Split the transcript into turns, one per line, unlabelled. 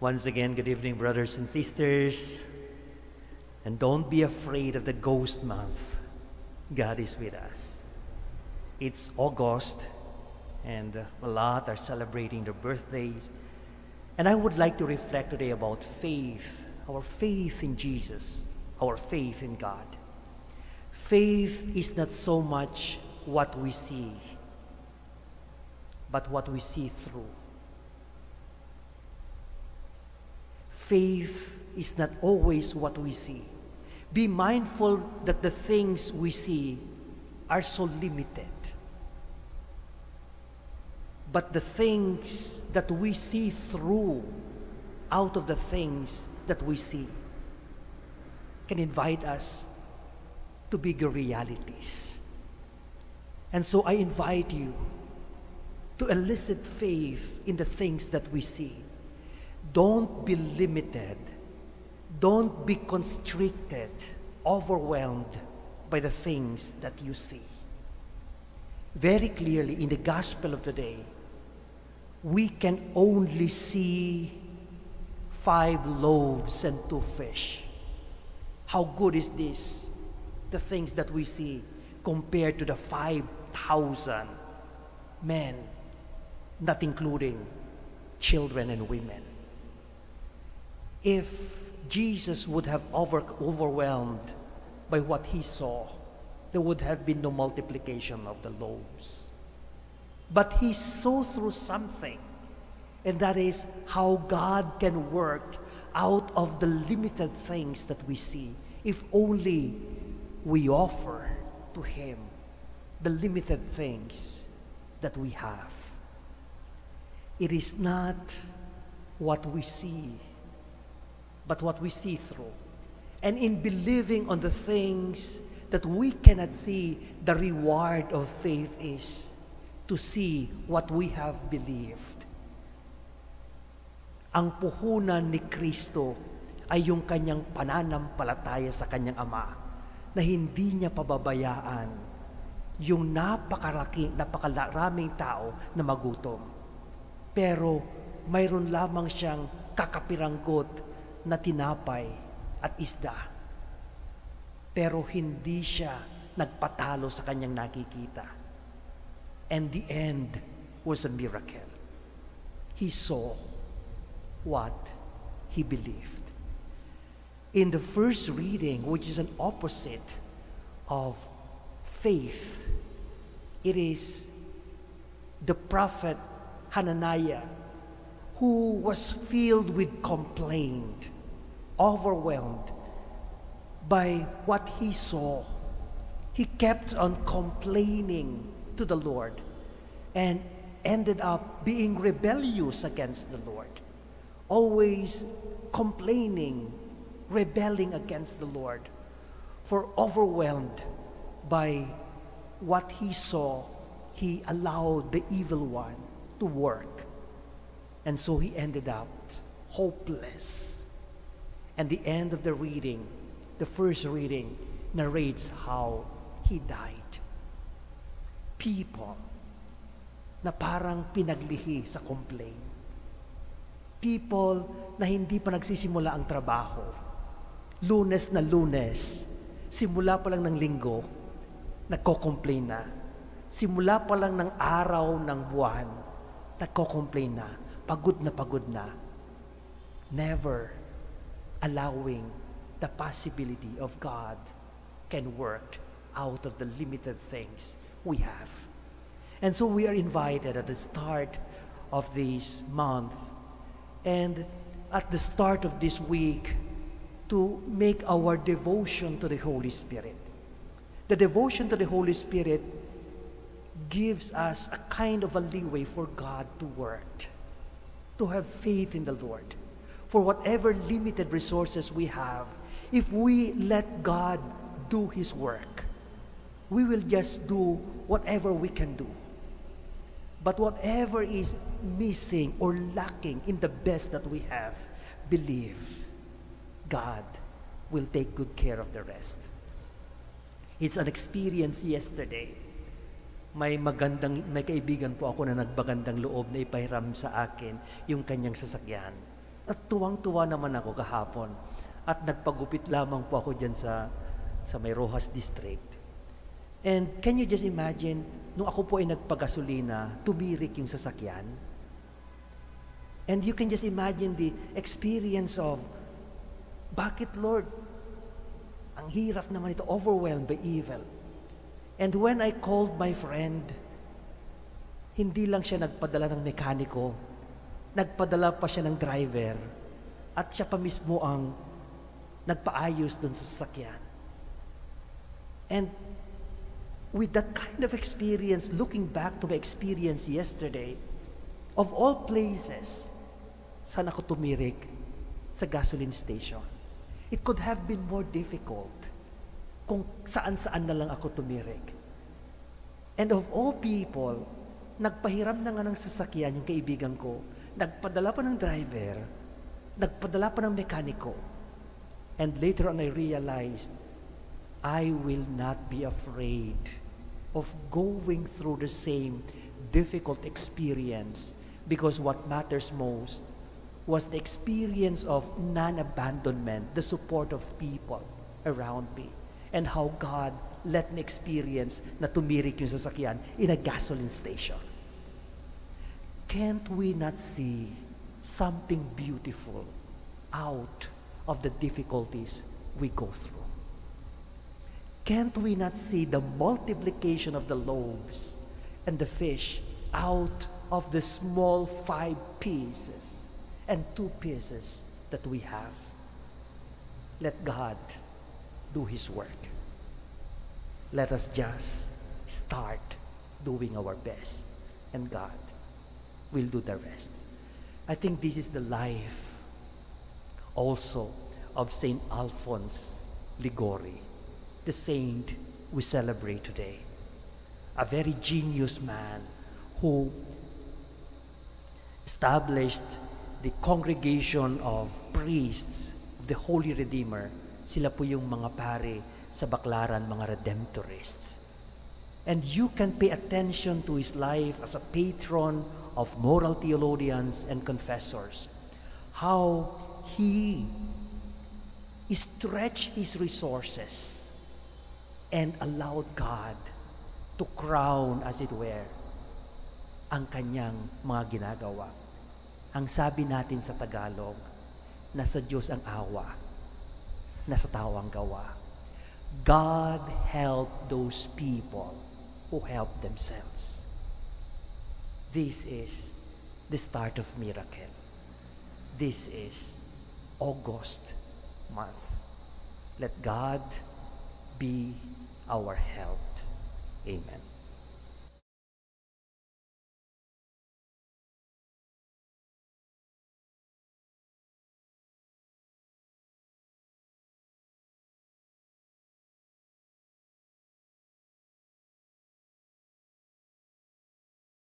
Once again, good evening, brothers and sisters. And don't be afraid of the ghost month. God is with us. It's August, and a lot are celebrating their birthdays. And I would like to reflect today about faith, our faith in Jesus, our faith in God. Faith is not so much what we see, but what we see through. Faith is not always what we see. Be mindful that the things we see are so limited. But the things that we see through, out of the things that we see, can invite us to bigger realities. And so I invite you to elicit faith in the things that we see. Don't be limited. Don't be constricted, overwhelmed by the things that you see. Very clearly in the gospel of today, we can only see five loaves and two fish. How good is this? The things that we see compared to the 5,000 men, not including children and women. If Jesus would have over, overwhelmed by what he saw, there would have been no multiplication of the loaves. But he saw through something, and that is how God can work out of the limited things that we see, if only we offer to him the limited things that we have. It is not what we see, but what we see through. And in believing on the things that we cannot see, the reward of faith is to see what we have believed. Ang puhunan ni Kristo ay yung kanyang pananampalataya sa kanyang Ama na hindi niya pababayaan yung napakaraki, napakaraming tao na magutom. Pero mayroon lamang siyang kakapiranggot na tinapay at isda. Pero hindi siya nagpatalo sa kanyang nakikita. And the end was a miracle. He saw what he believed. In the first reading, which is an opposite of faith, it is the prophet Hananiah who was filled with complaint, overwhelmed by what he saw. He kept on complaining to the Lord and ended up being rebellious against the Lord, always complaining, rebelling against the Lord, for overwhelmed by what he saw, he allowed the evil one to work. And so he ended up hopeless. And the end of the reading, the first reading, narrates how he died. People na parang pinaglihi sa complaint. People na hindi pa nagsisimula ang trabaho. Lunes na lunes, simula pa lang ng linggo, nagko-complain na. Simula pa lang ng araw ng buwan, nagko-complain na. Pagod na pagod na. Never allowing the possibility of God can work out of the limited things we have. And so we are invited at the start of this month and at the start of this week to make our devotion to the Holy Spirit. The devotion to the Holy Spirit gives us a kind of a leeway for God to work, to have faith in the Lord. For whatever limited resources we have, if we let God do His work, we will just do whatever we can do. But whatever is missing or lacking in the best that we have, believe God will take good care of the rest. It's an experience yesterday. May magandang, may kaibigan po ako na nagbagandang loob na ipahiram sa akin yung kanyang sasakyan. At tuwang-tuwa naman ako kahapon. At nagpagupit lamang po ako dyan sa, sa may Rojas District. And can you just imagine, nung ako po ay nagpagasolina, tumirik yung sasakyan. And you can just imagine the experience of, bakit Lord? Ang hirap naman ito, overwhelmed by evil. And when I called my friend, hindi lang siya nagpadala ng mekaniko, nagpadala pa siya ng driver, at siya pa mismo ang nagpaayos doon sa sasakyan. And with that kind of experience, looking back to my experience yesterday, of all places, saan ako tumirik? Sa gasoline station. It could have been more difficult kung saan-saan na lang ako tumirik. And of all people, nagpahiram na nga ng sasakyan yung kaibigan ko, nagpadala pa ng driver, nagpadala pa ng mekaniko. And later on I realized, I will not be afraid of going through the same difficult experience because what matters most was the experience of non-abandonment, the support of people around me, and how God let me experience na tumirik yung sasakyan in a gasoline station. Can't we not see something beautiful out of the difficulties we go through? Can't we not see the multiplication of the loaves and the fish out of the small five pieces and two pieces that we have. Let God do His work. Let us just start doing our best, and God will do the rest. I think this is the life also of Saint Alphonse Ligori, the saint we celebrate today. A very genius man who established the congregation of priests of the Holy Redeemer, sila po yung mga pare sa Baklaran, mga Redemptorists. And you can pay attention to his life as a patron of moral theologians and confessors. How he stretched his resources and allowed God to crown, as it were, ang kanyang mga ginagawa. Ang sabi natin sa Tagalog, nasa Diyos ang awa, nasa tao ang gawa. God help those people who help themselves. This is the start of miracle. This is August month. Let God be our help. Amen.